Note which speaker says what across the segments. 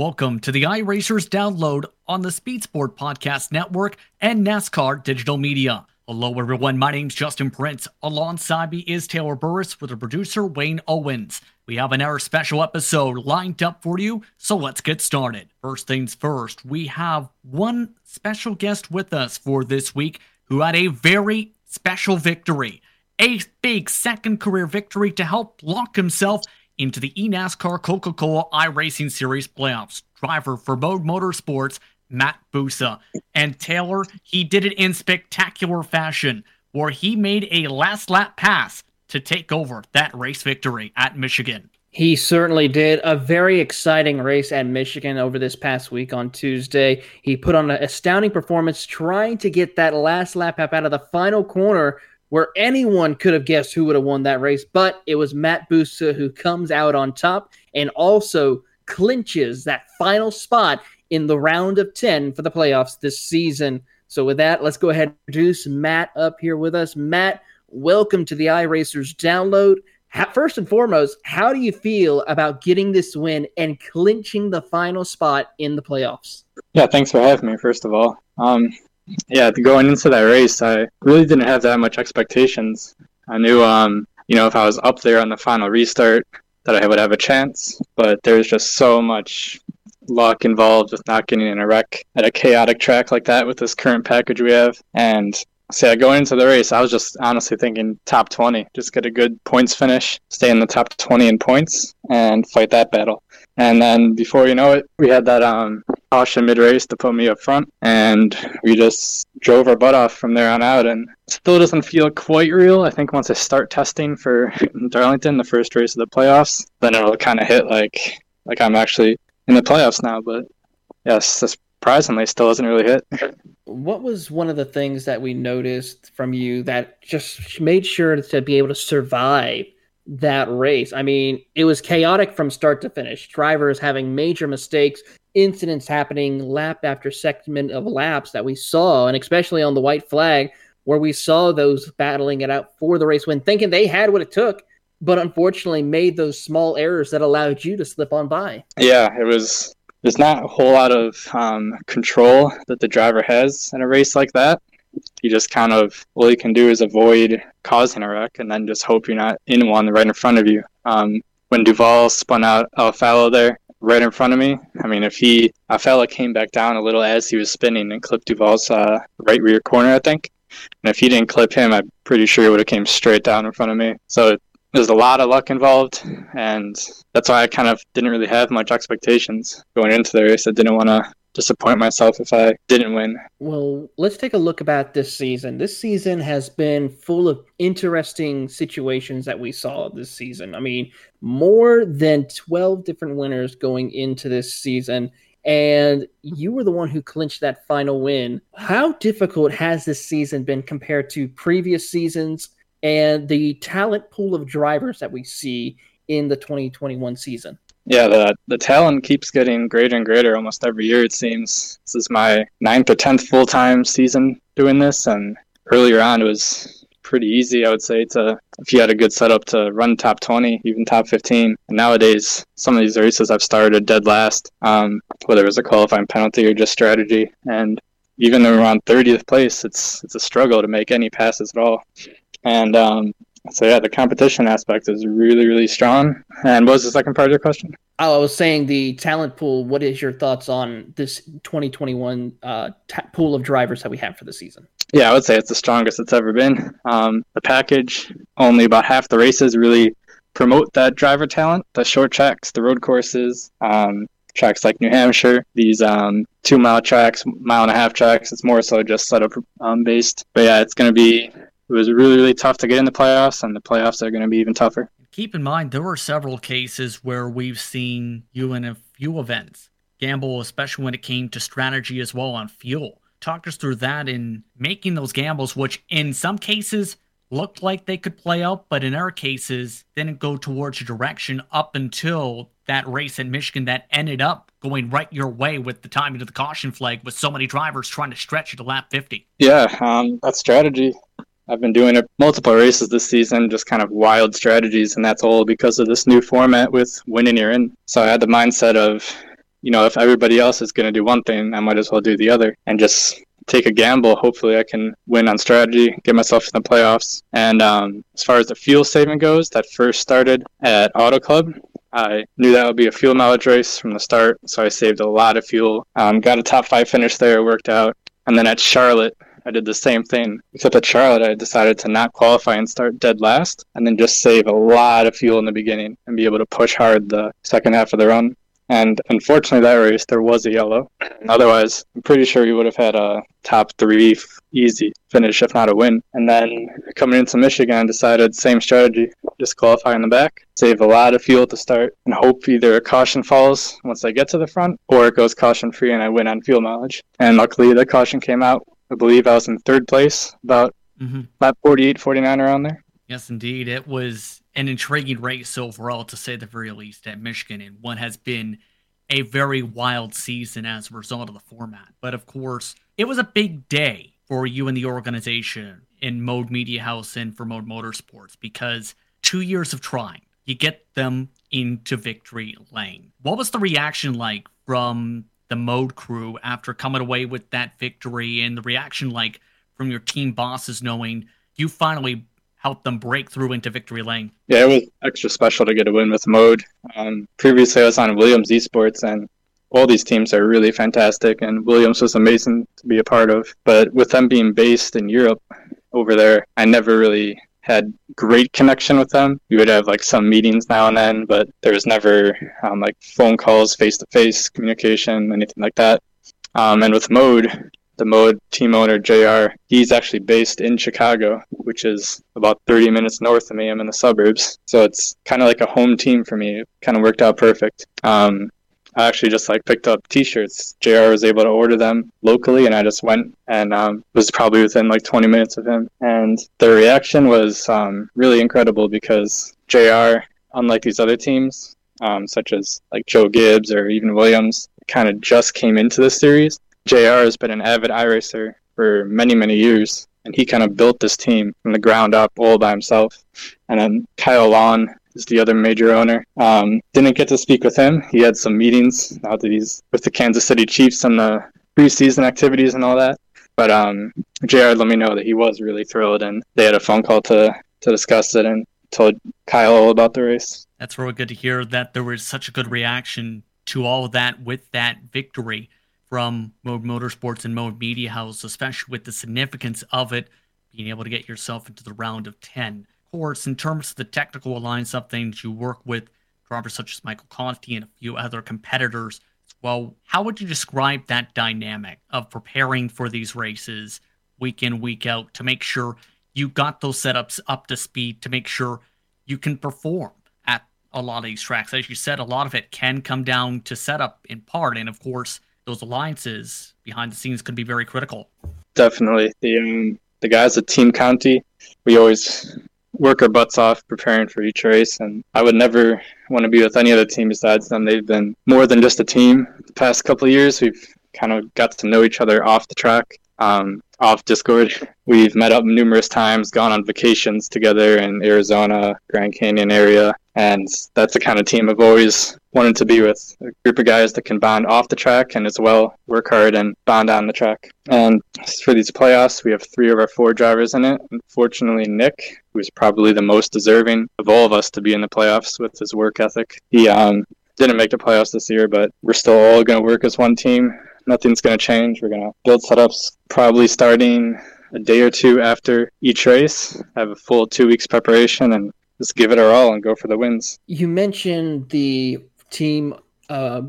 Speaker 1: Welcome to the iRacers download on the Speed Sport Podcast Network and NASCAR Digital Media. Hello, everyone. My name's Justin Prince. Alongside me is Taylor Burris with the producer Wayne Owens. We have an hour special episode lined up for you, so let's get started. First things first, we have one special guest with us for this week who had a very special victory. A big second career victory to help lock himself into the eNASCAR Coca Cola iRacing Series playoffs. Driver for Mode Motorsports, Matt Bussa. And Taylor, he did it in spectacular fashion, where he made a last lap pass to take over that race victory at Michigan.
Speaker 2: He certainly did. A very exciting race at Michigan over this past week on Tuesday. He put on an astounding performance trying to get that last lap out of the final corner where anyone could have guessed who would have won that race, but it was Matt Bussa who comes out on top and also clinches that final spot in the round of 10 for the playoffs this season. So, with that, let's go ahead and introduce Matt up here with us. Matt, welcome to the iRacers download. First and foremost, how do you feel about getting this win and clinching the final spot in the playoffs?
Speaker 3: Yeah, thanks for having me, first of all. Um, yeah, going into that race, I really didn't have that much expectations. I knew, um, you know, if I was up there on the final restart, that I would have a chance. But there's just so much luck involved with not getting in a wreck at a chaotic track like that with this current package we have. And so yeah, going into the race, I was just honestly thinking top 20, just get a good points finish, stay in the top 20 in points, and fight that battle. And then before you know it, we had that um, caution mid race to put me up front, and we just drove our butt off from there on out. And still doesn't feel quite real. I think once I start testing for Darlington, the first race of the playoffs, then it'll kind of hit like like I'm actually in the playoffs now. But yes, surprisingly, still doesn't really hit.
Speaker 2: What was one of the things that we noticed from you that just made sure to be able to survive that race. I mean, it was chaotic from start to finish. Drivers having major mistakes, incidents happening lap after segment of laps that we saw, and especially on the white flag, where we saw those battling it out for the race win, thinking they had what it took, but unfortunately made those small errors that allowed you to slip on by.
Speaker 3: Yeah, it was. There's not a whole lot of um, control that the driver has in a race like that you just kind of all you can do is avoid causing a wreck and then just hope you're not in one right in front of you. Um, when Duval spun out Alfalla there right in front of me, I mean, if he Alfalla came back down a little as he was spinning and clipped Duval's uh, right rear corner, I think. And if he didn't clip him, I'm pretty sure he would have came straight down in front of me. So there's a lot of luck involved, and that's why I kind of didn't really have much expectations going into the race. I didn't want to disappoint myself if I didn't win.
Speaker 2: Well, let's take a look about this season. This season has been full of interesting situations that we saw this season. I mean, more than 12 different winners going into this season. And you were the one who clinched that final win. How difficult has this season been compared to previous seasons and the talent pool of drivers that we see in the 2021 season?
Speaker 3: Yeah, the the talent keeps getting greater and greater almost every year. It seems this is my ninth or tenth full time season doing this, and earlier on it was pretty easy. I would say to if you had a good setup to run top twenty, even top fifteen. And nowadays, some of these races I've started dead last, um, whether it was a qualifying penalty or just strategy, and even around 30th place, it's it's a struggle to make any passes at all. And um, so yeah, the competition aspect is really, really strong. And what was the second part of your question?
Speaker 2: Oh, I was saying the talent pool. What is your thoughts on this 2021 uh, ta- pool of drivers that we have for the season?
Speaker 3: Yeah, I would say it's the strongest it's ever been. Um, the package, only about half the races really promote that driver talent. The short tracks, the road courses, um, tracks like New Hampshire, these um, two mile tracks, mile and a half tracks. It's more so just setup um, based. But yeah, it's going to be it was really, really tough to get in the playoffs, and the playoffs are going to be even tougher.
Speaker 1: Keep in mind, there were several cases where we've seen you in a few events gamble, especially when it came to strategy as well on fuel. Talk us through that in making those gambles, which in some cases looked like they could play out, but in other cases didn't go towards your direction up until that race in Michigan that ended up going right your way with the timing of the caution flag with so many drivers trying to stretch you to lap 50.
Speaker 3: Yeah, um, that strategy I've been doing it multiple races this season, just kind of wild strategies, and that's all because of this new format with winning you're in. So I had the mindset of you know, if everybody else is going to do one thing, I might as well do the other and just take a gamble. Hopefully, I can win on strategy, get myself in the playoffs. And um, as far as the fuel saving goes, that first started at Auto Club. I knew that would be a fuel mileage race from the start, so I saved a lot of fuel. Um, got a top five finish there, worked out. And then at Charlotte, I did the same thing, except at Charlotte, I decided to not qualify and start dead last, and then just save a lot of fuel in the beginning and be able to push hard the second half of the run. And unfortunately, that race there was a yellow. Mm-hmm. Otherwise, I'm pretty sure we would have had a top three easy finish, if not a win. And then coming into Michigan, I decided same strategy, just qualify in the back, save a lot of fuel to start, and hope either a caution falls once I get to the front, or it goes caution free and I win on fuel mileage. And luckily, the caution came out. I believe I was in third place, about mm-hmm. lap 48, 49 around there.
Speaker 1: Yes, indeed. It was an intriguing race overall, to say the very least, at Michigan, and one has been a very wild season as a result of the format. But of course, it was a big day for you and the organization in Mode Media House and for Mode Motorsports because two years of trying, you get them into victory lane. What was the reaction like from the Mode crew after coming away with that victory, and the reaction like from your team bosses knowing you finally helped them break through into victory lane.
Speaker 3: Yeah, it was extra special to get a win with Mode. Um, previously, I was on Williams Esports, and all these teams are really fantastic, and Williams was amazing to be a part of. But with them being based in Europe over there, I never really had great connection with them. We would have like some meetings now and then, but there was never um, like phone calls, face to face communication, anything like that. Um, and with Mode, the mode team owner JR, he's actually based in Chicago, which is about 30 minutes north of me. I'm in the suburbs, so it's kind of like a home team for me. It kind of worked out perfect. Um, I actually just like picked up T-shirts. JR was able to order them locally, and I just went and um, was probably within like 20 minutes of him. And the reaction was um, really incredible because JR, unlike these other teams, um, such as like Joe Gibbs or even Williams, kind of just came into the series. JR has been an avid iRacer for many, many years, and he kind of built this team from the ground up all by himself. And then Kyle Long is the other major owner. Um, didn't get to speak with him. He had some meetings now that he's with the Kansas City Chiefs and the preseason activities and all that. But um, JR let me know that he was really thrilled, and they had a phone call to to discuss it and told Kyle all about the race.
Speaker 1: That's really good to hear that there was such a good reaction to all of that with that victory from Mode Motorsports and Mode Media House, especially with the significance of it being able to get yourself into the round of 10. Course, in terms of the technical alliance of things, you work with drivers such as Michael Conti and a few other competitors. Well, how would you describe that dynamic of preparing for these races week in, week out to make sure you got those setups up to speed to make sure you can perform at a lot of these tracks? As you said, a lot of it can come down to setup in part. And of course, those alliances behind the scenes could be very critical.
Speaker 3: Definitely. The um, the guys at Team Conti, we always work our butts off preparing for each race and I would never want to be with any other team besides them. They've been more than just a team the past couple years. We've kind of got to know each other off the track um, off Discord. We've met up numerous times, gone on vacations together in Arizona, Grand Canyon area, and that's the kind of team I've always wanted to be with. A group of guys that can bond off the track and as well work hard and bond on the track. And for these playoffs, we have three of our four drivers in it. Unfortunately, Nick, who's probably the most deserving of all of us to be in the playoffs with his work ethic, he um, didn't make the playoffs this year, but we're still all going to work as one team nothing's going to change. We're going to build setups probably starting a day or two after each race, have a full two weeks preparation, and just give it our all and go for the wins.
Speaker 2: You mentioned the team uh,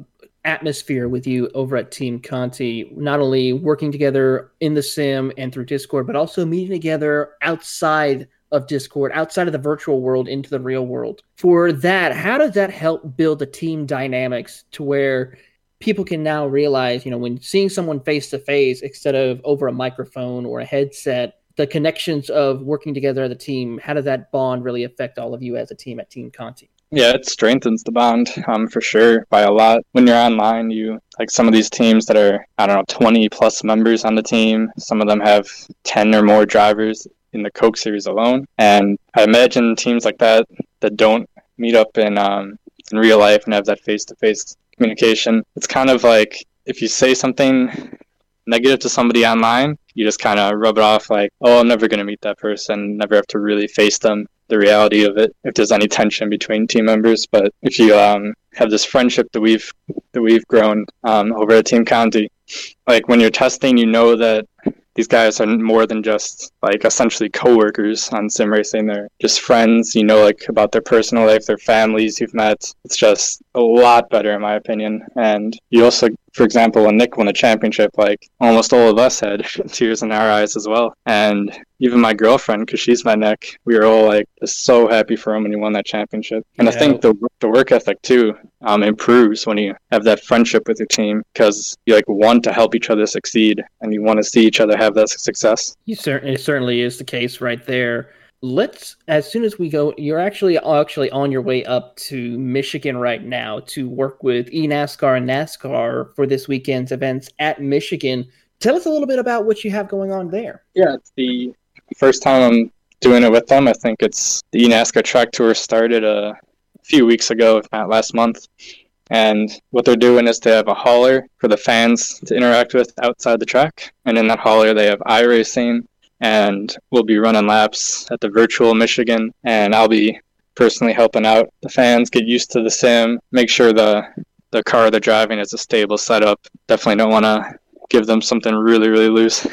Speaker 2: atmosphere with you over at Team Conti, not only working together in the sim and through Discord, but also meeting together outside of Discord, outside of the virtual world into the real world. For that, how does that help build the team dynamics to where people can now realize, you know, when seeing someone face to face instead of over a microphone or a headset, the connections of working together as a team, how does that bond really affect all of you as a team at Team Conti?
Speaker 3: Yeah, it strengthens the bond um, for sure by a lot. When you're online, you like some of these teams that are, I don't know, 20 plus members on the team. Some of them have 10 or more drivers in the Coke series alone. And I imagine teams like that that don't meet up in um, in real life and have that face to face communication. It's kind of like if you say something negative to somebody online, you just kind of rub it off like, oh, I'm never going to meet that person, never have to really face them, the reality of it, if there's any tension between team members. But if you um, have this friendship that we've that we've grown um, over at Team Conti, like when you're testing, you know that these guys are more than just like essentially coworkers on sim racing. They're just friends, you know, like about their personal life, their families you've met. It's just a lot better in my opinion. And you also, for example, when Nick won the championship, like almost all of us had tears in our eyes as well. And even my girlfriend, because she's my Nick, we were all like just so happy for him when he won that championship. And yeah. I think the the work ethic too um, improves when you have that friendship with your team because you like want to help each other succeed and you want to see each other have that success.
Speaker 2: You certainly, it certainly is the case right there. Let's as soon as we go, you're actually actually on your way up to Michigan right now to work with eNASCAR and NASCAR for this weekend's events at Michigan. Tell us a little bit about what you have going on there.
Speaker 3: Yeah, it's the first time I'm doing it with them. I think it's the eNASCAR track tour started a few weeks ago, if not last month. And what they're doing is they have a hauler for the fans to interact with outside the track. And in that hauler, they have iRacing, and we'll be running laps at the virtual Michigan. And I'll be personally helping out the fans get used to the sim, make sure the the car they're driving is a stable setup. Definitely don't want to give them something really really loose.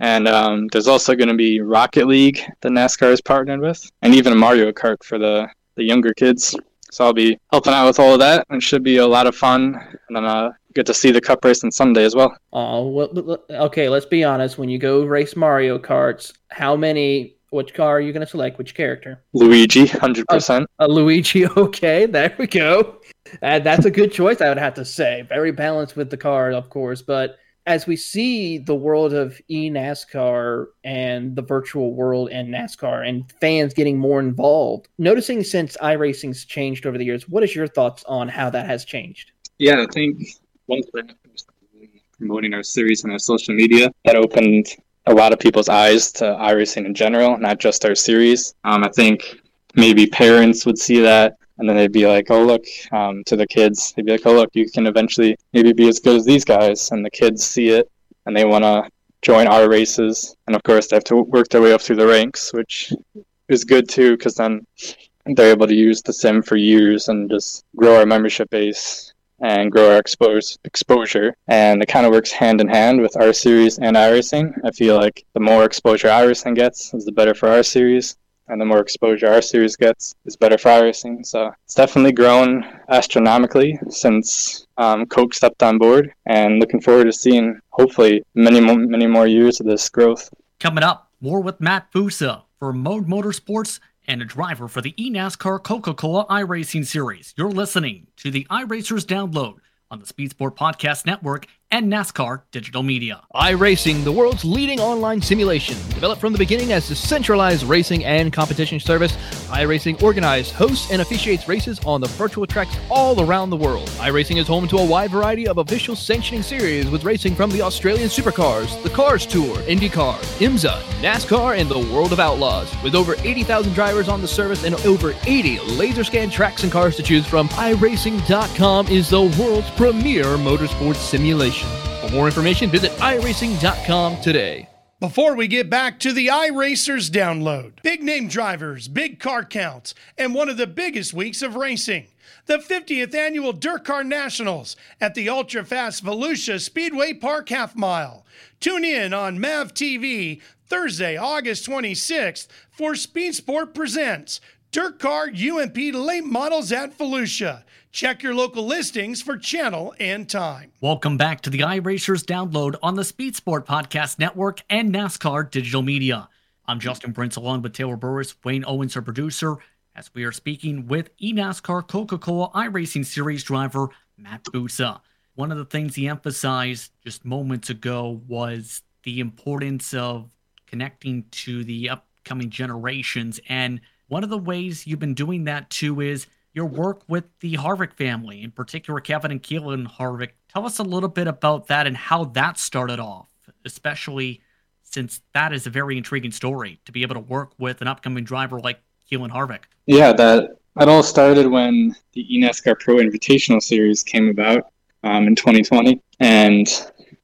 Speaker 3: And um, there's also going to be Rocket League that NASCAR is partnered with, and even Mario Kart for the the younger kids. So I'll be helping out with all of that. It should be a lot of fun. And then uh, get to see the cup race on Sunday as well.
Speaker 2: Oh, well, okay. Let's be honest. When you go race Mario Karts, how many? Which car are you going to select? Which character?
Speaker 3: Luigi, hundred percent.
Speaker 2: A Luigi. Okay, there we go. Uh, that's a good choice. I would have to say. Very balanced with the car, of course, but as we see the world of e-NASCAR and the virtual world and NASCAR and fans getting more involved, noticing since iRacing's changed over the years, what is your thoughts on how that has changed?
Speaker 3: Yeah, I think once we promoting our series on our social media, that opened a lot of people's eyes to iRacing in general, not just our series. Um, I think maybe parents would see that and then they'd be like, "Oh, look," um, to the kids. They'd be like, "Oh, look, you can eventually maybe be as good as these guys," and the kids see it and they want to join our races. And of course, they have to work their way up through the ranks, which is good too, because then they're able to use the sim for years and just grow our membership base and grow our expose, exposure. And it kind of works hand in hand with our series and iRacing. I feel like the more exposure iRacing gets, is the better for our series and the more exposure our series gets is better for iRacing. So it's definitely grown astronomically since um, Coke stepped on board, and looking forward to seeing hopefully many many more years of this growth.
Speaker 1: Coming up, more with Matt Bussa for Mode Motorsports and a driver for the eNASCAR Coca-Cola iRacing Series. You're listening to the iRacers Download on the Speed Sport Podcast Network and NASCAR Digital Media.
Speaker 4: iRacing, the world's leading online simulation. Developed from the beginning as a centralized racing and competition service, iRacing organizes, hosts, and officiates races on the virtual tracks all around the world. iRacing is home to a wide variety of official sanctioning series with racing from the Australian Supercars, the Cars Tour, IndyCar, IMSA, NASCAR, and the World of Outlaws. With over 80,000 drivers on the service and over 80 laser scan tracks and cars to choose from, iRacing.com is the world's premier motorsports simulation. For more information, visit iRacing.com today.
Speaker 5: Before we get back to the iRacers download, big name drivers, big car counts, and one of the biggest weeks of racing. The 50th annual Dirt Car Nationals at the ultra fast Volusia Speedway Park Half Mile. Tune in on MAV TV Thursday, August 26th for Speed Sport Presents Dirt Car UMP Late Models at Volusia. Check your local listings for channel and time.
Speaker 1: Welcome back to the iRacers download on the Speed Sport Podcast Network and NASCAR Digital Media. I'm Justin Prince along with Taylor Burris, Wayne Owens, our producer, as we are speaking with eNASCAR Coca Cola iRacing Series driver Matt Bussa. One of the things he emphasized just moments ago was the importance of connecting to the upcoming generations. And one of the ways you've been doing that too is your work with the Harvick family, in particular Kevin and Keelan Harvick. Tell us a little bit about that and how that started off, especially since that is a very intriguing story to be able to work with an upcoming driver like Keelan Harvick.
Speaker 3: Yeah, that it all started when the eNASCAR Pro Invitational Series came about um, in 2020, and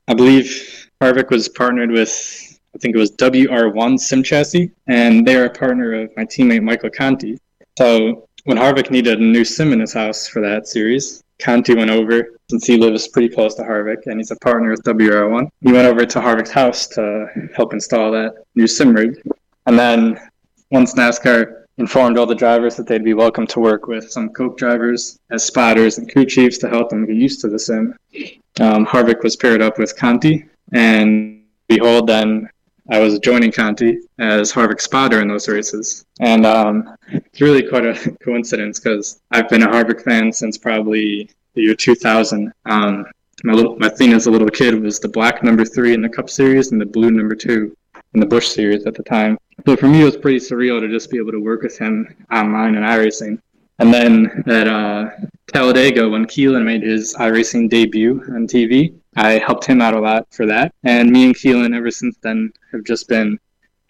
Speaker 3: I believe Harvick was partnered with I think it was WR1 Sim Chassis, and they're a partner of my teammate Michael Conti. So when Harvick needed a new sim in his house for that series, Conti went over since he lives pretty close to Harvick and he's a partner with WR1. He went over to Harvick's house to help install that new sim rig. And then once NASCAR informed all the drivers that they'd be welcome to work with some Coke drivers as spotters and crew chiefs to help them get used to the sim, um, Harvick was paired up with Conti. And behold, then I was joining Conti as Harvick spotter in those races. And um, it's really quite a coincidence because I've been a Harvick fan since probably the year 2000. Um, my little, my thing as a little kid was the black number three in the Cup Series and the blue number two in the Busch Series at the time. So for me, it was pretty surreal to just be able to work with him online and iRacing. And then at uh, Talladega, when Keelan made his iRacing debut on TV, I helped him out a lot for that. And me and Keelan, ever since then, have just been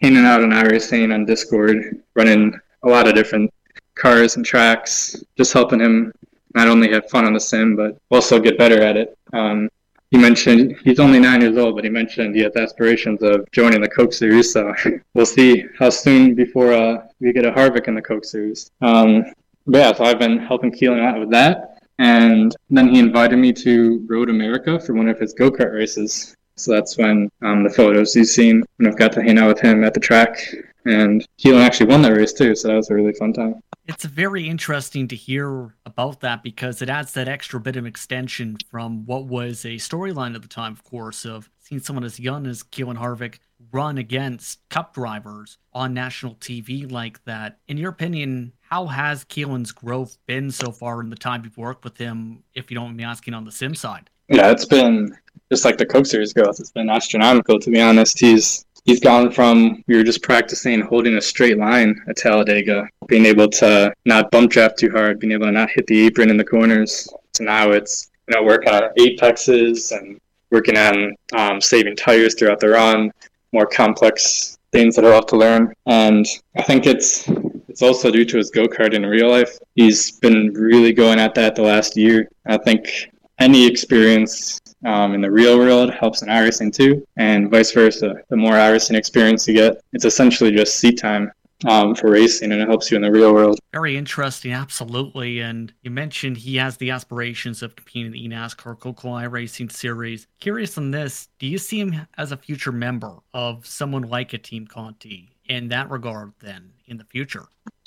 Speaker 3: in and out on iRacing on Discord, running a lot of different cars and tracks, just helping him not only have fun on the sim, but also get better at it. Um, he mentioned he's only nine years old, but he mentioned he has aspirations of joining the Coke Series. So we'll see how soon before uh, we get a Harvick in the Coke Series. Um, yeah, so I've been helping Keelan out with that. And then he invited me to Road America for one of his go kart races. So that's when um, the photos you've seen when I've got to hang out with him at the track. And Keelan actually won that race too, so that was a really fun time.
Speaker 1: It's very interesting to hear about that because it adds that extra bit of extension from what was a storyline at the time, of course, of seeing someone as young as Keelan Harvick run against cup drivers on national TV like that. In your opinion, how has Keelan's growth been so far in the time you've worked with him, if you don't mind me asking on the sim side?
Speaker 3: Yeah, it's been just like the Coke Series growth. It's been astronomical, to be honest. He's he's gone from we were just practicing holding a straight line at Talladega, being able to not bump draft too hard, being able to not hit the apron in the corners. So now it's you know working on apexes and working on um, saving tires throughout the run, more complex things that are have to learn. And I think it's it's also due to his go kart in real life. He's been really going at that the last year. I think any experience um, in the real world helps in iRacing too, and vice versa. The more iRacing experience you get, it's essentially just seat time um, for racing, and it helps you in the real world.
Speaker 1: Very interesting, absolutely. And you mentioned he has the aspirations of competing in the eNASCAR Coca-Cola Racing Series. Curious on this, do you see him as a future member of someone like a Team Conti in that regard? Then in the future.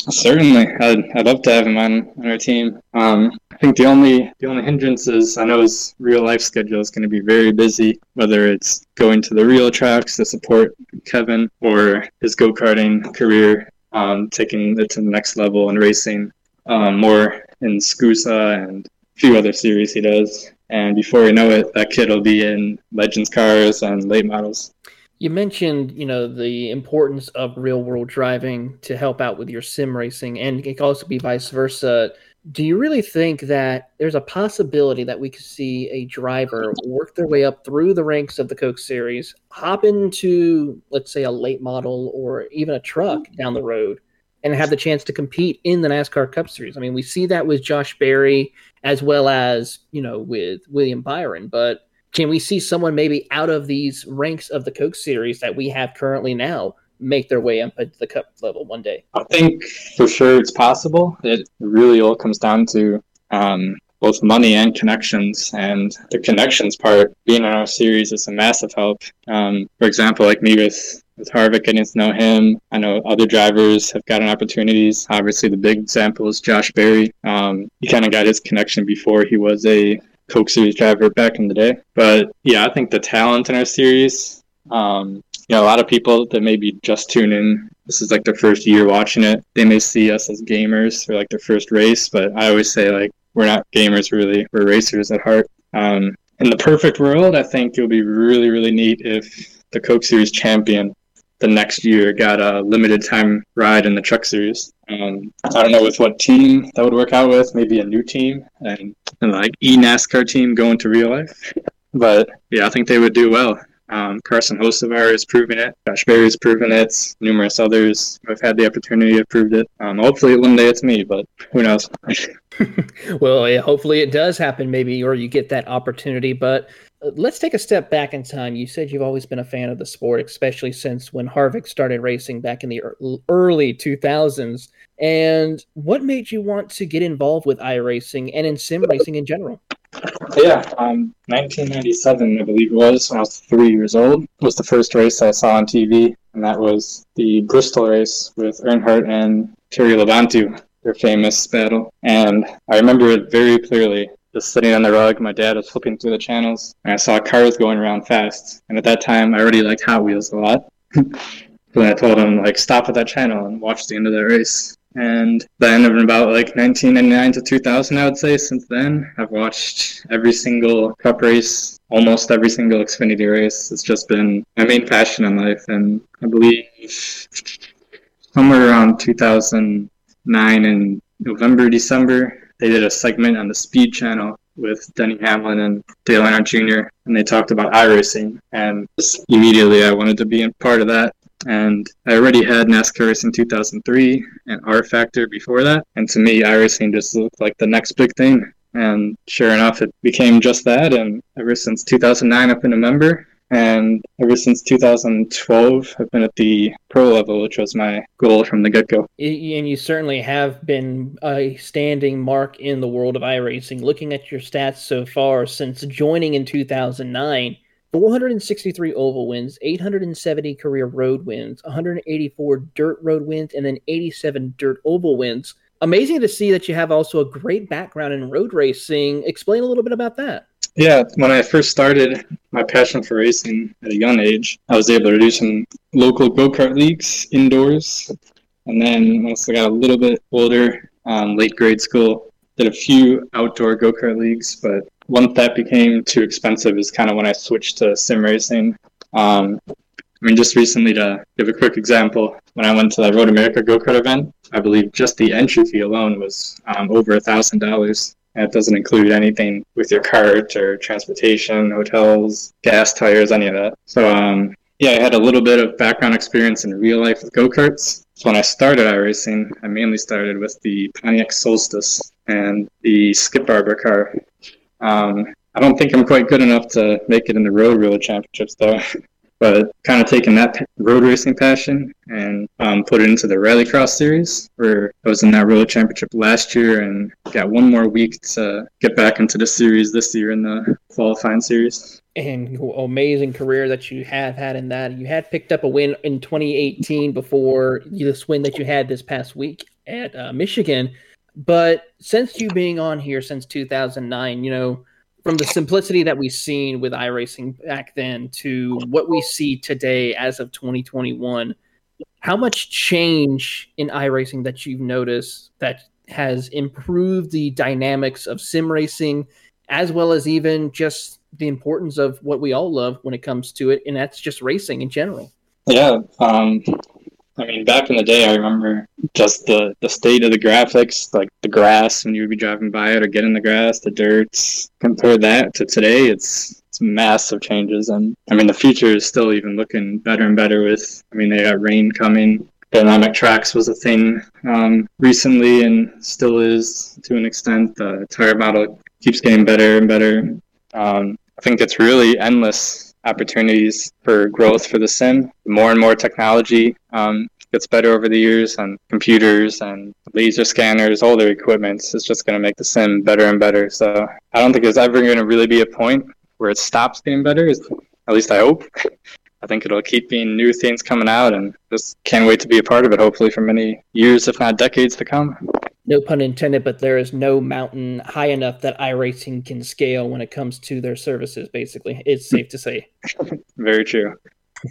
Speaker 3: Certainly, I'd, I'd love to have him on, on our team. Um, I think the only the only hindrance is I know his real life schedule is going to be very busy. Whether it's going to the real tracks to support Kevin or his go karting career, um, taking it to the next level and racing um, more in SKUSA and a few other series he does. And before you know it, that kid will be in Legends cars and late models.
Speaker 2: You mentioned, you know, the importance of real world driving to help out with your sim racing, and it can also be vice versa. Do you really think that there's a possibility that we could see a driver work their way up through the ranks of the Coke Series, hop into, let's say, a late model or even a truck down the road, and have the chance to compete in the NASCAR Cup Series? I mean, we see that with Josh Berry as well as, you know, with William Byron, but can we see someone maybe out of these ranks of the Coke series that we have currently now make their way up into the cup level one day?
Speaker 3: I think for sure it's possible. It really all comes down to um, both money and connections. And the connections part, being in our series, is a massive help. Um, for example, like me with with Harvick, getting to know him. I know other drivers have gotten opportunities. Obviously, the big example is Josh Berry. Um, he kind of got his connection before he was a Coke Series driver back in the day. But yeah, I think the talent in our series, um, you know, a lot of people that maybe just tune in, this is like their first year watching it. They may see us as gamers or like their first race, but I always say like we're not gamers really. We're racers at heart. Um, in the perfect world, I think it would be really, really neat if the Coke Series champion the next year got a limited time ride in the Truck Series. Um, I don't know with what team that would work out with. Maybe a new team and, and like e NASCAR team going to real life. But yeah, I think they would do well. Um, Carson Hocevar has proven it. Josh Berry's proven it. Numerous others have had the opportunity have proved it. Um, hopefully, one day it's me, but who knows?
Speaker 2: well, yeah, hopefully it does happen, maybe, or you get that opportunity. But let's take a step back in time. You said you've always been a fan of the sport, especially since when Harvick started racing back in the early 2000s. And what made you want to get involved with iRacing and in sim racing in general?
Speaker 3: Yeah, um, 1997, I believe it was, when I was three years old, was the first race I saw on TV, and that was the Bristol race with Earnhardt and Terry Labonte, their famous battle. And I remember it very clearly. Just sitting on the rug, my dad was flipping through the channels, and I saw cars going around fast. And at that time, I already liked Hot Wheels a lot. so I told him, like, stop at that channel and watch the end of that race. And then in about like 1999 to 2000, I would say since then, I've watched every single cup race, almost every single Xfinity race. It's just been my main passion in life. And I believe somewhere around 2009 in November, December, they did a segment on the Speed Channel with Denny Hamlin and Dale Earnhardt Jr. and they talked about iRacing and immediately I wanted to be a part of that and I already had NASCAR Racing 2003 and rFactor before that. And to me, iRacing just looked like the next big thing. And sure enough, it became just that. And ever since 2009, I've been a member. And ever since 2012, I've been at the pro level, which was my goal from the get go.
Speaker 2: And you certainly have been a standing mark in the world of iRacing. Looking at your stats so far since joining in 2009, 463 oval wins, 870 career road wins, 184 dirt road wins, and then 87 dirt oval wins. Amazing to see that you have also a great background in road racing. Explain a little bit about that.
Speaker 3: Yeah, when I first started my passion for racing at a young age, I was able to do some local go kart leagues indoors. And then once I got a little bit older, um, late grade school, did a few outdoor go kart leagues, but once that became too expensive is kind of when I switched to sim racing. Um, I mean, just recently to give a quick example, when I went to the Road America go kart event, I believe just the entry fee alone was um, over a thousand dollars. That doesn't include anything with your cart or transportation, hotels, gas, tires, any of that. So, um, yeah, I had a little bit of background experience in real life with go karts. So when I started iRacing, I mainly started with the Pontiac Solstice and the Skip Barber car. Um, I don't think I'm quite good enough to make it in the road road championships though. but kind of taking that road racing passion and um, put it into the rallycross series where i was in that road championship last year and got one more week to get back into the series this year in the qualifying series.
Speaker 2: And amazing career that you have had in that. You had picked up a win in 2018 before this win that you had this past week at uh, michigan. But since you being on here since 2009, you know, from the simplicity that we've seen with iRacing back then to what we see today as of 2021, how much change in iRacing that you've noticed that has improved the dynamics of sim racing, as well as even just the importance of what we all love when it comes to it, and that's just racing in general.
Speaker 3: Yeah, um, I mean, back in the day, I remember just the, the state of the graphics, like the grass when you would be driving by it or getting the grass, the dirt. Compare that to today, it's it's massive changes, and I mean the future is still even looking better and better. With I mean they got rain coming. Dynamic tracks was a thing um, recently and still is to an extent. The tire model keeps getting better and better. Um, I think it's really endless opportunities for growth for the sim. More and more technology um, gets better over the years, and computers and laser scanners, all their equipment is just going to make the sim better and better. So I don't think there's ever going to really be a point where it stops getting better. At least I hope. I think it'll keep being new things coming out, and just can't wait to be a part of it. Hopefully, for many years, if not decades, to come
Speaker 2: no pun intended, but there is no mountain high enough that iRacing can scale when it comes to their services, basically. It's safe to say.
Speaker 3: Very true.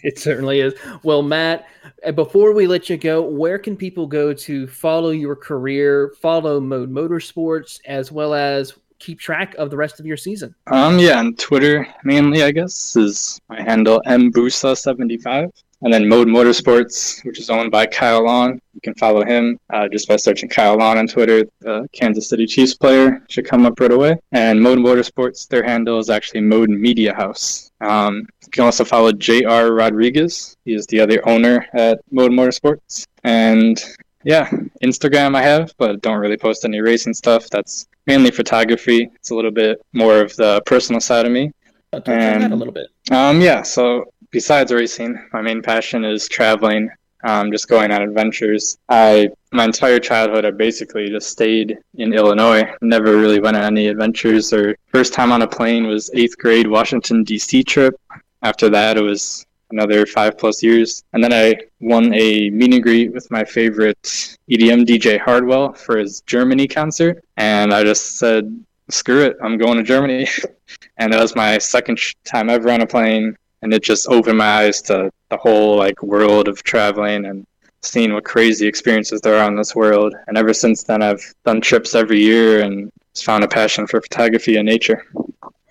Speaker 2: It certainly is. Well, Matt, uh, before we let you go, where can people go to follow your career, follow Mode Motorsports, as well as keep track of the rest of your season?
Speaker 3: Um, yeah, on Twitter mainly, I guess, is my handle mbusa75. And then Mode Motorsports, which is owned by Kyle Long. You can follow him uh, just by searching Kyle Long on Twitter. The Kansas City Chiefs player should come up right away. And Mode Motorsports, their handle is actually Mode Media House. Um, you can also follow J.R. Rodriguez. He is the other owner at Mode Motorsports. And yeah, Instagram I have, but don't really post any racing stuff. That's mainly photography. It's a little bit more of the personal side of me.
Speaker 2: I'll on that a little bit.
Speaker 3: Um, yeah, so besides racing, my main passion is traveling, um, just going on adventures. I my entire childhood, I basically just stayed in Illinois. Never really went on any adventures. Or first time on a plane was eighth grade Washington D.C. trip. After that, it was another five plus years. And then I won a meet and greet with my favorite EDM DJ Hardwell for his Germany concert. And I just said, screw it, I'm going to Germany. and that was my second time ever on a plane. And it just opened my eyes to the whole like world of traveling and seeing what crazy experiences there are in this world. And ever since then, I've done trips every year and found a passion for photography and nature.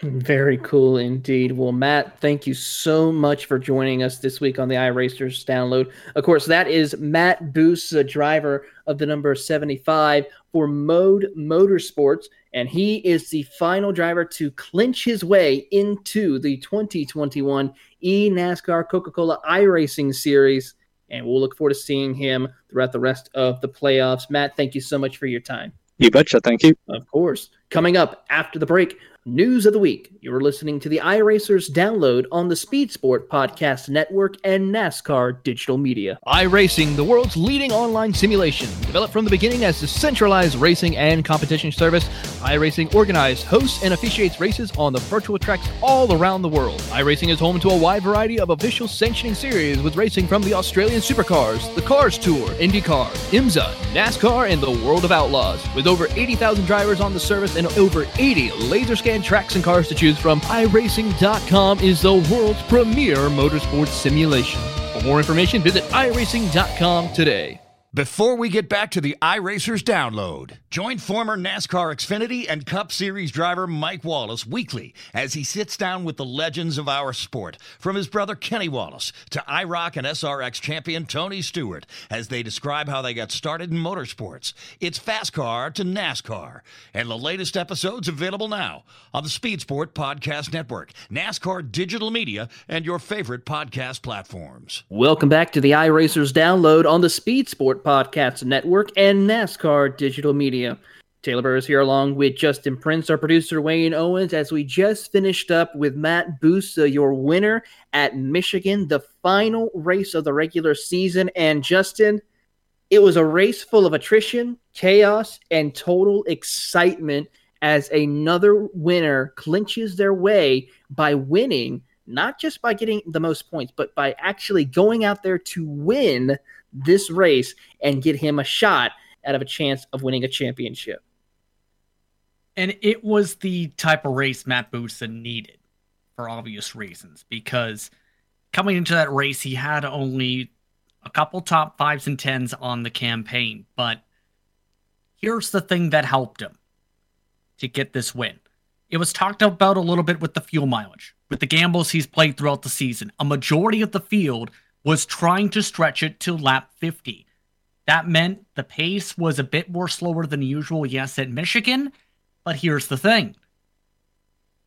Speaker 2: Very cool indeed. Well, Matt, thank you so much for joining us this week on the iRacers download. Of course, that is Matt Boos, the uh, driver of the number 75 for Mode Motorsports, and he is the final driver to clinch his way into the 2021 e NASCAR Coca Cola iRacing Series. And we'll look forward to seeing him throughout the rest of the playoffs. Matt, thank you so much for your time.
Speaker 3: You betcha. Thank you.
Speaker 2: Of course. Coming up after the break, News of the week. You're listening to the iRacers download on the Speed Sport Podcast Network and NASCAR Digital Media.
Speaker 4: iRacing, the world's leading online simulation. Developed from the beginning as a centralized racing and competition service, iRacing organizes, hosts, and officiates races on the virtual tracks all around the world. iRacing is home to a wide variety of official sanctioning series with racing from the Australian Supercars, the Cars Tour, IndyCar, IMSA, NASCAR, and the World of Outlaws. With over 80,000 drivers on the service and over 80 laser scan tracks and cars to choose from, iRacing.com is the world's premier motorsports simulation. For more information, visit iRacing.com today.
Speaker 6: Before we get back to the iRacers download, join former NASCAR Xfinity and Cup Series driver Mike Wallace weekly as he sits down with the legends of our sport, from his brother Kenny Wallace to IROC and SRX champion Tony Stewart, as they describe how they got started in motorsports. It's fast car to NASCAR, and the latest episodes available now on the Speed Sport Podcast Network, NASCAR Digital Media, and your favorite podcast platforms.
Speaker 2: Welcome back to the iRacers download on the Speed Sport Podcast Network and NASCAR Digital Media. Taylor Burris here along with Justin Prince, our producer Wayne Owens, as we just finished up with Matt Bussa, your winner at Michigan, the final race of the regular season. And Justin, it was a race full of attrition, chaos, and total excitement as another winner clinches their way by winning, not just by getting the most points, but by actually going out there to win this race and get him a shot out of a chance of winning a championship.
Speaker 1: And it was the type of race Matt Bussa needed for obvious reasons because coming into that race, he had only a couple top fives and tens on the campaign. But here's the thing that helped him to get this win. It was talked about a little bit with the fuel mileage, with the gambles he's played throughout the season. A majority of the field was trying to stretch it to lap 50. That meant the pace was a bit more slower than usual, yes, at Michigan, but here's the thing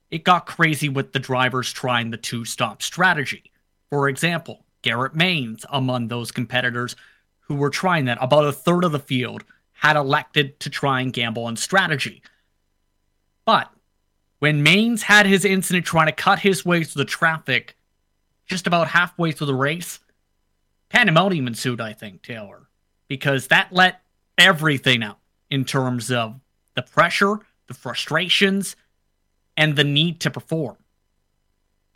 Speaker 1: it got crazy with the drivers trying the two stop strategy. For example, Garrett Manes among those competitors who were trying that, about a third of the field had elected to try and gamble on strategy. But when Maines had his incident trying to cut his way through the traffic just about halfway through the race, pandemonium ensued, I think, Taylor, because that let everything out in terms of the pressure, the frustrations, and the need to perform.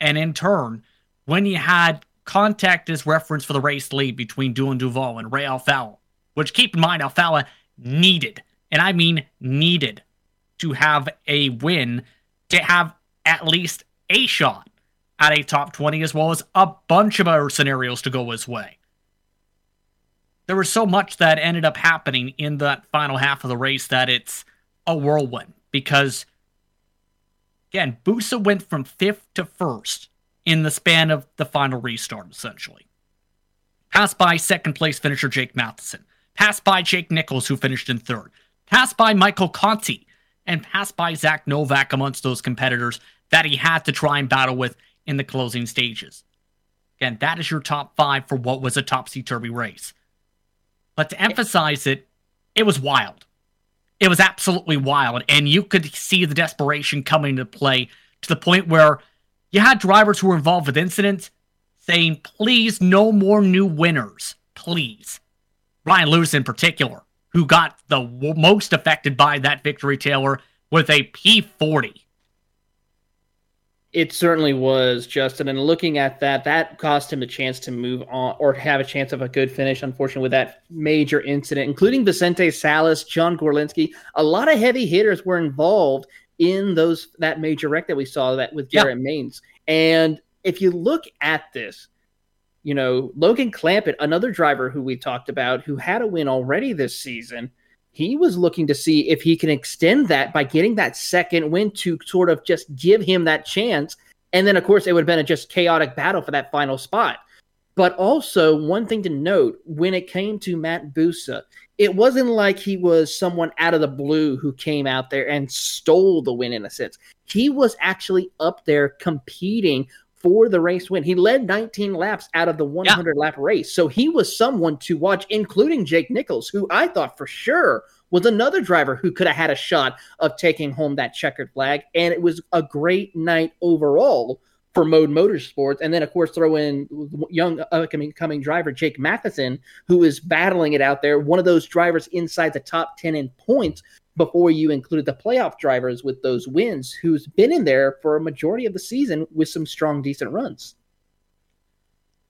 Speaker 1: And in turn, when you had contact as reference for the race lead between Dylan Duval and Ray Alfalla, which keep in mind, Alfalla needed, and I mean needed, to have a win to have at least a shot at a top 20, as well as a bunch of other scenarios to go his way. There was so much that ended up happening in that final half of the race that it's a whirlwind because, again, Bussa went from fifth to first in the span of the final restart, essentially. passed by second place finisher Jake Matheson, passed by Jake Nichols, who finished in third, passed by Michael Conti, and passed by Zach Novak amongst those competitors that he had to try and battle with in the closing stages. Again, that is your top five for what was a topsy turvy race. But to emphasize it, it was wild. It was absolutely wild. And you could see the desperation coming into play to the point where you had drivers who were involved with incidents saying, please, no more new winners. Please. Ryan Lewis, in particular, who got the most affected by that victory, Taylor, with a P40.
Speaker 2: It certainly was, Justin. And looking at that, that cost him a chance to move on or have a chance of a good finish, unfortunately, with that major incident, including Vicente Salas, John Gorlinski. A lot of heavy hitters were involved in those that major wreck that we saw that with Garrett yeah. Manes. And if you look at this, you know, Logan Clampitt, another driver who we talked about who had a win already this season, he was looking to see if he can extend that by getting that second win to sort of just give him that chance. And then, of course, it would have been a just chaotic battle for that final spot. But also, one thing to note when it came to Matt Bussa, it wasn't like he was someone out of the blue who came out there and stole the win in a sense. He was actually up there competing for the race win. He led 19 laps out of the 100 yeah. lap race. So he was someone to watch, including Jake Nichols, who I thought for sure was another driver who could have had a shot of taking home that checkered flag. And it was a great night overall for Mode Motorsports. And then, of course, throw in young upcoming coming driver Jake Matheson, who is battling it out there. One of those drivers inside the top 10 in points before you included the playoff drivers with those wins, who's been in there for a majority of the season with some strong, decent runs.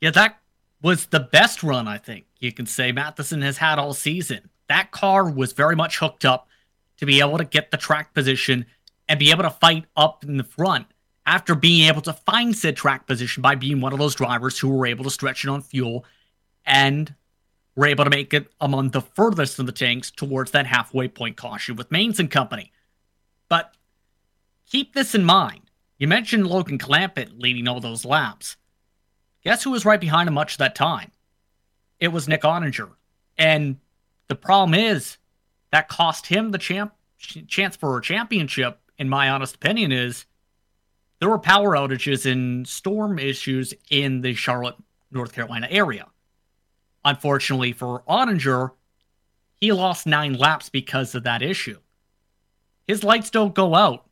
Speaker 1: Yeah, that was the best run, I think you can say Matheson has had all season. That car was very much hooked up to be able to get the track position and be able to fight up in the front after being able to find said track position by being one of those drivers who were able to stretch it on fuel and were able to make it among the furthest of the tanks towards that halfway point caution with Manes and company. But keep this in mind. You mentioned Logan Clampitt leading all those laps. Guess who was right behind him much of that time? It was Nick Ottinger. And the problem is that cost him the champ chance for a championship, in my honest opinion, is there were power outages and storm issues in the Charlotte, North Carolina area. Unfortunately for Ottinger, he lost nine laps because of that issue. His lights don't go out.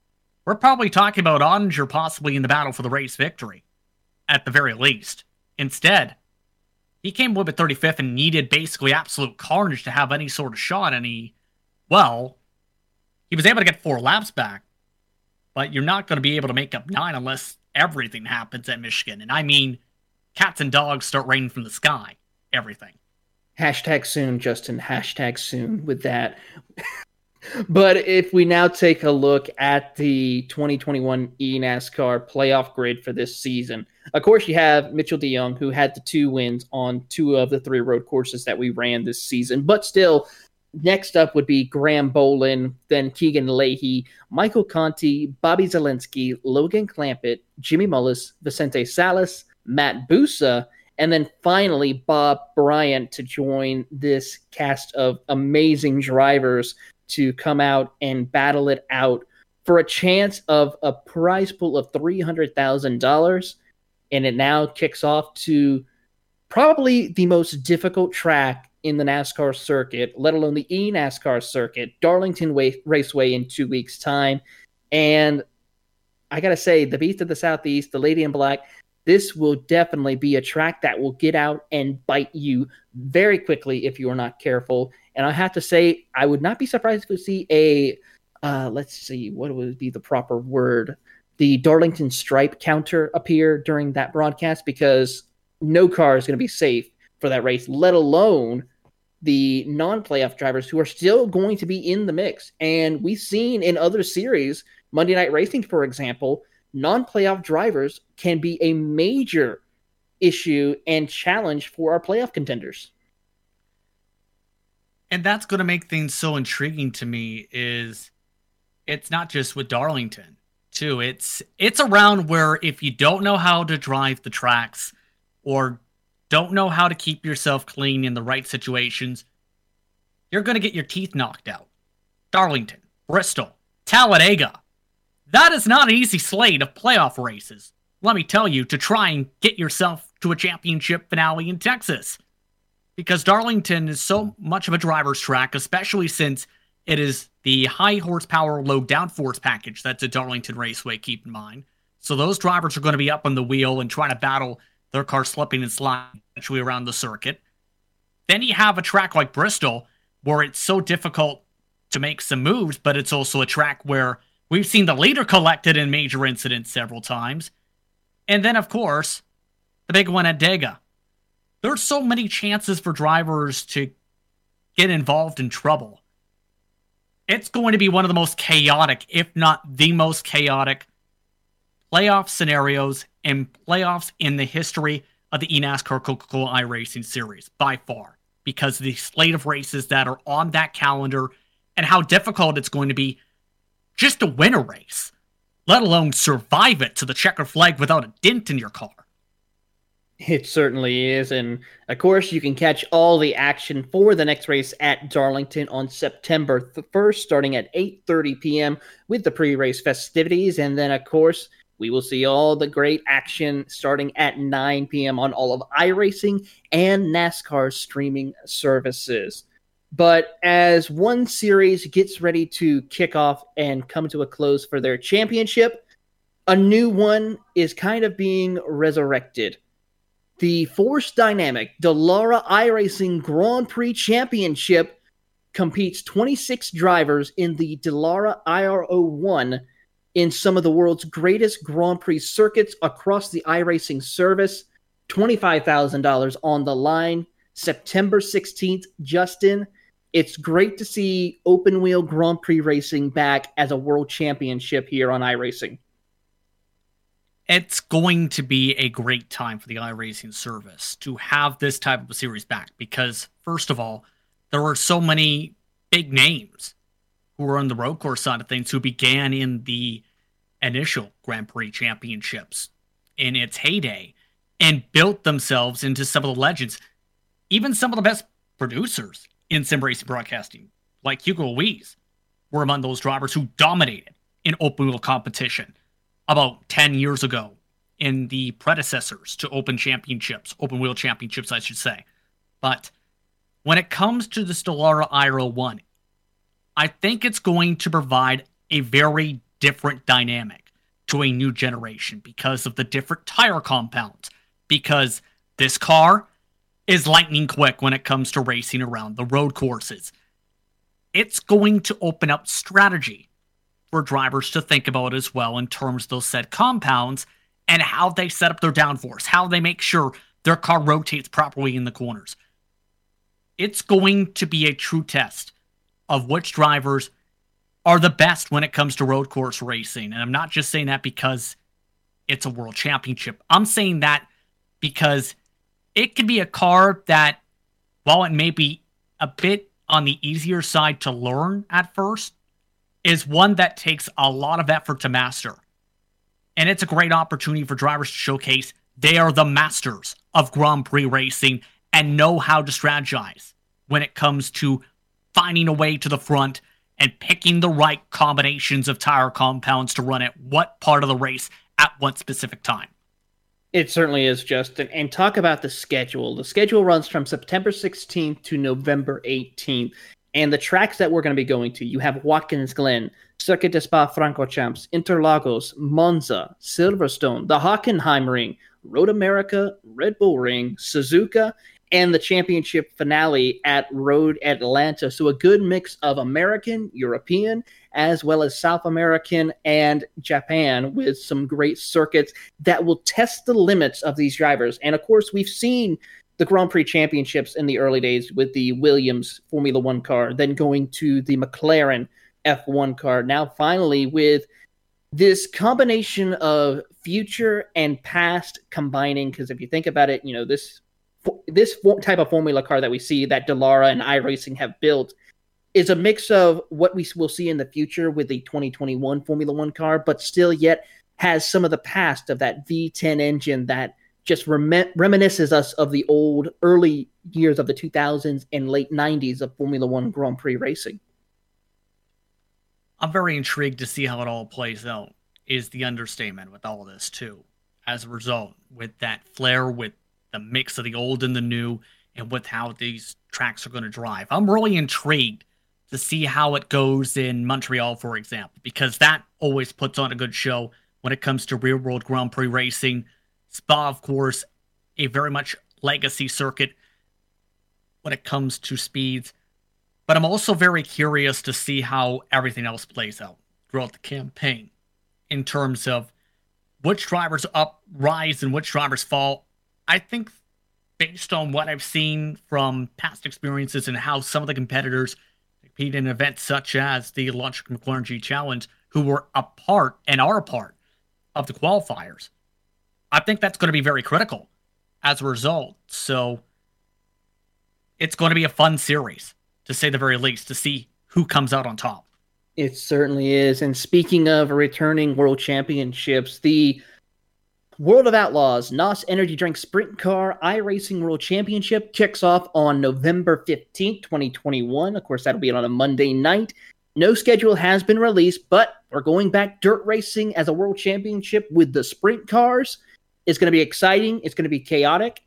Speaker 1: We're probably talking about Ottinger possibly in the battle for the race victory, at the very least. Instead, he came away with 35th and needed basically absolute carnage to have any sort of shot. And he, well, he was able to get four laps back, but you're not going to be able to make up nine unless everything happens at Michigan. And I mean, cats and dogs start raining from the sky. Everything.
Speaker 2: Hashtag soon, Justin. Hashtag soon with that. but if we now take a look at the 2021 eNASCAR playoff grid for this season, of course, you have Mitchell deJong, who had the two wins on two of the three road courses that we ran this season, but still Next up would be Graham Bowlin, then Keegan Leahy, Michael Conti, Bobby Zalenski, Logan Clampitt, Jimmy Mullis, Vicente Salas, Matt Bussa, and then finally Bob Bryant to join this cast of amazing drivers to come out and battle it out for a chance of a prize pool of $300,000. And it now kicks off to probably the most difficult track in the NASCAR circuit, let alone the e NASCAR circuit, Darlington Way- Raceway in two weeks' time. And I got to say, the Beast of the Southeast, the Lady in Black, this will definitely be a track that will get out and bite you very quickly if you are not careful. And I have to say, I would not be surprised to see a, uh, let's see, what would be the proper word? The Darlington stripe counter appear during that broadcast because no car is going to be safe for that race, let alone the non-playoff drivers who are still going to be in the mix. And we've seen in other series, Monday Night Racing, for example, non-playoff drivers can be a major issue and challenge for our playoff contenders.
Speaker 1: And that's going to make things so intriguing to me is it's not just with Darlington too. It's it's around where if you don't know how to drive the tracks or don't know how to keep yourself clean in the right situations, you're going to get your teeth knocked out. Darlington, Bristol, Talladega. That is not an easy slate of playoff races. Let me tell you, to try and get yourself to a championship finale in Texas. Because Darlington is so much of a driver's track, especially since it is the high horsepower, low downforce package that's a Darlington Raceway, keep in mind. So those drivers are going to be up on the wheel and trying to battle their car slipping and sliding around the circuit. Then you have a track like Bristol where it's so difficult to make some moves, but it's also a track where we've seen the leader collected in major incidents several times. And then, of course, the big one at Dega. There's so many chances for drivers to get involved in trouble. It's going to be one of the most chaotic, if not the most chaotic, playoff scenarios and playoffs in the history of the eNASCAR Coca Cola iRacing Series by far because the slate of races that are on that calendar and how difficult it's going to be just to win a race, let alone survive it to the checker flag without a dent in your car.
Speaker 2: It certainly is. And of course, you can catch all the action for the next race at Darlington on September 1st, starting at 8.30 p.m. with the pre-race festivities. And then, of course, we will see all the great action starting at 9 p.m. on all of iRacing and NASCAR streaming services. But as one series gets ready to kick off and come to a close for their championship, a new one is kind of being resurrected. The Force Dynamic Dallara iRacing Grand Prix Championship competes 26 drivers in the Dallara IR01 in some of the world's greatest Grand Prix circuits across the iRacing service. $25,000 on the line. September 16th, Justin. It's great to see open wheel Grand Prix racing back as a world championship here on iRacing.
Speaker 1: It's going to be a great time for the iRacing service to have this type of a series back because, first of all, there are so many big names who are on the road course side of things who began in the initial Grand Prix championships in its heyday and built themselves into some of the legends, even some of the best producers in sim racing broadcasting, like Hugo Luis, were among those drivers who dominated in open wheel competition about 10 years ago in the predecessors to open championships, open wheel championships, I should say. But when it comes to the Dallara IRO 1, I think it's going to provide a very different dynamic to a new generation because of the different tire compounds. Because this car is lightning quick when it comes to racing around the road courses. It's going to open up strategy for drivers to think about as well in terms of those said compounds and how they set up their downforce, how they make sure their car rotates properly in the corners. It's going to be a true test of which drivers are the best when it comes to road course racing. And I'm not just saying that because it's a world championship. I'm saying that because it could be a car that, while it may be a bit on the easier side to learn at first, is one that takes a lot of effort to master. And it's a great opportunity for drivers to showcase they are the masters of Grand Prix racing and know how to strategize when it comes to finding a way to the front and picking the right combinations of tire compounds to run at what part of the race at what specific time.
Speaker 2: It certainly is, Justin. And talk about the schedule. The schedule runs from September 16th to November 18th. And the tracks that we're going to be going to, you have Watkins Glen, Circuit de Spa Francorchamps, Interlagos, Monza, Silverstone, the Hockenheimring, Road America, Red Bull Ring, Suzuka, and the championship finale at Road Atlanta. So a good mix of American, European, as well as South American and Japan with some great circuits that will test the limits of these drivers. And of course, we've seen the Grand Prix championships in the early days with the Williams Formula One car, then going to the McLaren F1 car. Now, finally, with this combination of future and past combining, because if you think about it, you know, this this type of formula car that we see that Dallara and iRacing have built is a mix of what we will see in the future with the 2021 Formula One car, but still yet has some of the past of that V10 engine that just rem- reminisces us of the old early years of the 2000s and late 90s of Formula One Grand Prix racing.
Speaker 1: I'm very intrigued to see how it all plays out, is the understatement with all this, too. As a result, with that flair, with the mix of the old and the new, and with how these tracks are going to drive. I'm really intrigued to see how it goes in Montreal, for example, because that always puts on a good show when it comes to real world Grand Prix racing. Spa, of course, a very much legacy circuit when it comes to speeds. But I'm also very curious to see how everything else plays out throughout the campaign in terms of which drivers up rise and which drivers fall. I think based on what I've seen from past experiences and how some of the competitors compete in events such as the Launch G Challenge, who were a part and are a part of the qualifiers, I think that's going to be very critical as a result. So it's going to be a fun series, to say the very least, to see who comes out on top.
Speaker 2: It certainly is. And speaking of returning world championships, the World of Outlaws NOS Energy Drink Sprint Car iRacing World Championship kicks off on November 15th, 2021. Of course, that'll be on a Monday night. No schedule has been released, but we're going back dirt racing as a world championship with the sprint cars. It's going to be exciting, it's going to be chaotic,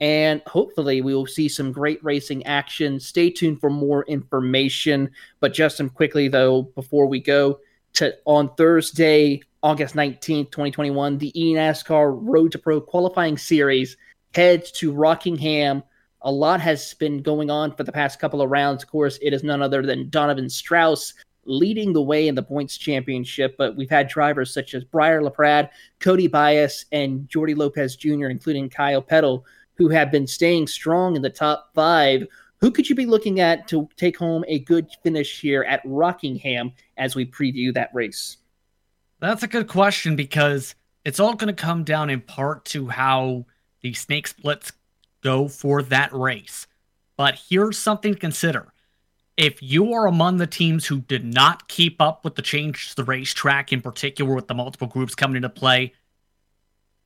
Speaker 2: and hopefully we will see some great racing action. Stay tuned for more information. But Justin, quickly though, before we go to on Thursday, August 19th, 2021, the eNASCAR Road to Pro qualifying series heads to Rockingham. A lot has been going on for the past couple of rounds. Of course, it is none other than Donovan Strauss leading the way in the points championship, but we've had drivers such as Briar LaPrade, Cody Bias, and Jordi Lopez Jr., including Kyle Pettel, who have been staying strong in the top five. Who could you be looking at to take home a good finish here at Rockingham as we preview that race?
Speaker 1: That's a good question because it's all going to come down in part to how the snake splits go for that race. But here's something to consider. If you are among the teams who did not keep up with the change to the racetrack, in particular with the multiple groups coming into play,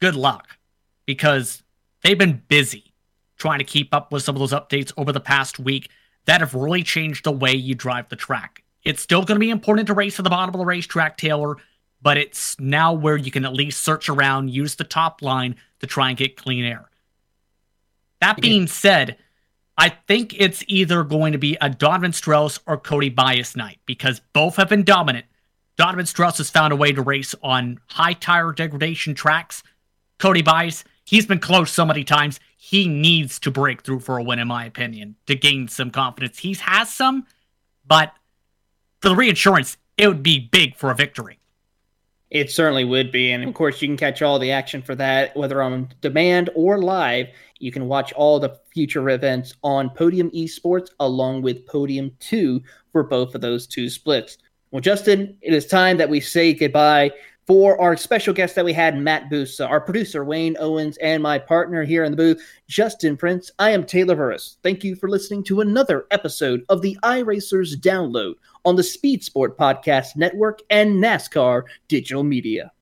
Speaker 1: good luck because they've been busy trying to keep up with some of those updates over the past week that have really changed the way you drive the track. It's still going to be important to race at the bottom of the racetrack, Taylor, but it's now where you can at least search around, use the top line to try and get clean air. That being said, I think it's either going to be a Donovan Strauss or Cody Bias night because both have been dominant. Donovan Strauss has found a way to race on high tire degradation tracks. Cody Bias, he's been close so many times. He needs to break through for a win, in my opinion, to gain some confidence. He has some, but for the reinsurance, it would be big for a victory.
Speaker 2: It certainly would be. And of course, you can catch all the action for that, whether on demand or live. You can watch all the future events on Podium Esports along with Podium 2 for both of those two splits. Well, Justin, it is time that we say goodbye for our special guest that we had, Matt Bussa, our producer, Wayne Owens, and my partner here in the booth, Justin Prince. I am Taylor Burris. Thank you for listening to another episode of the iRacers Download on the Speed Sport Podcast Network and NASCAR Digital Media.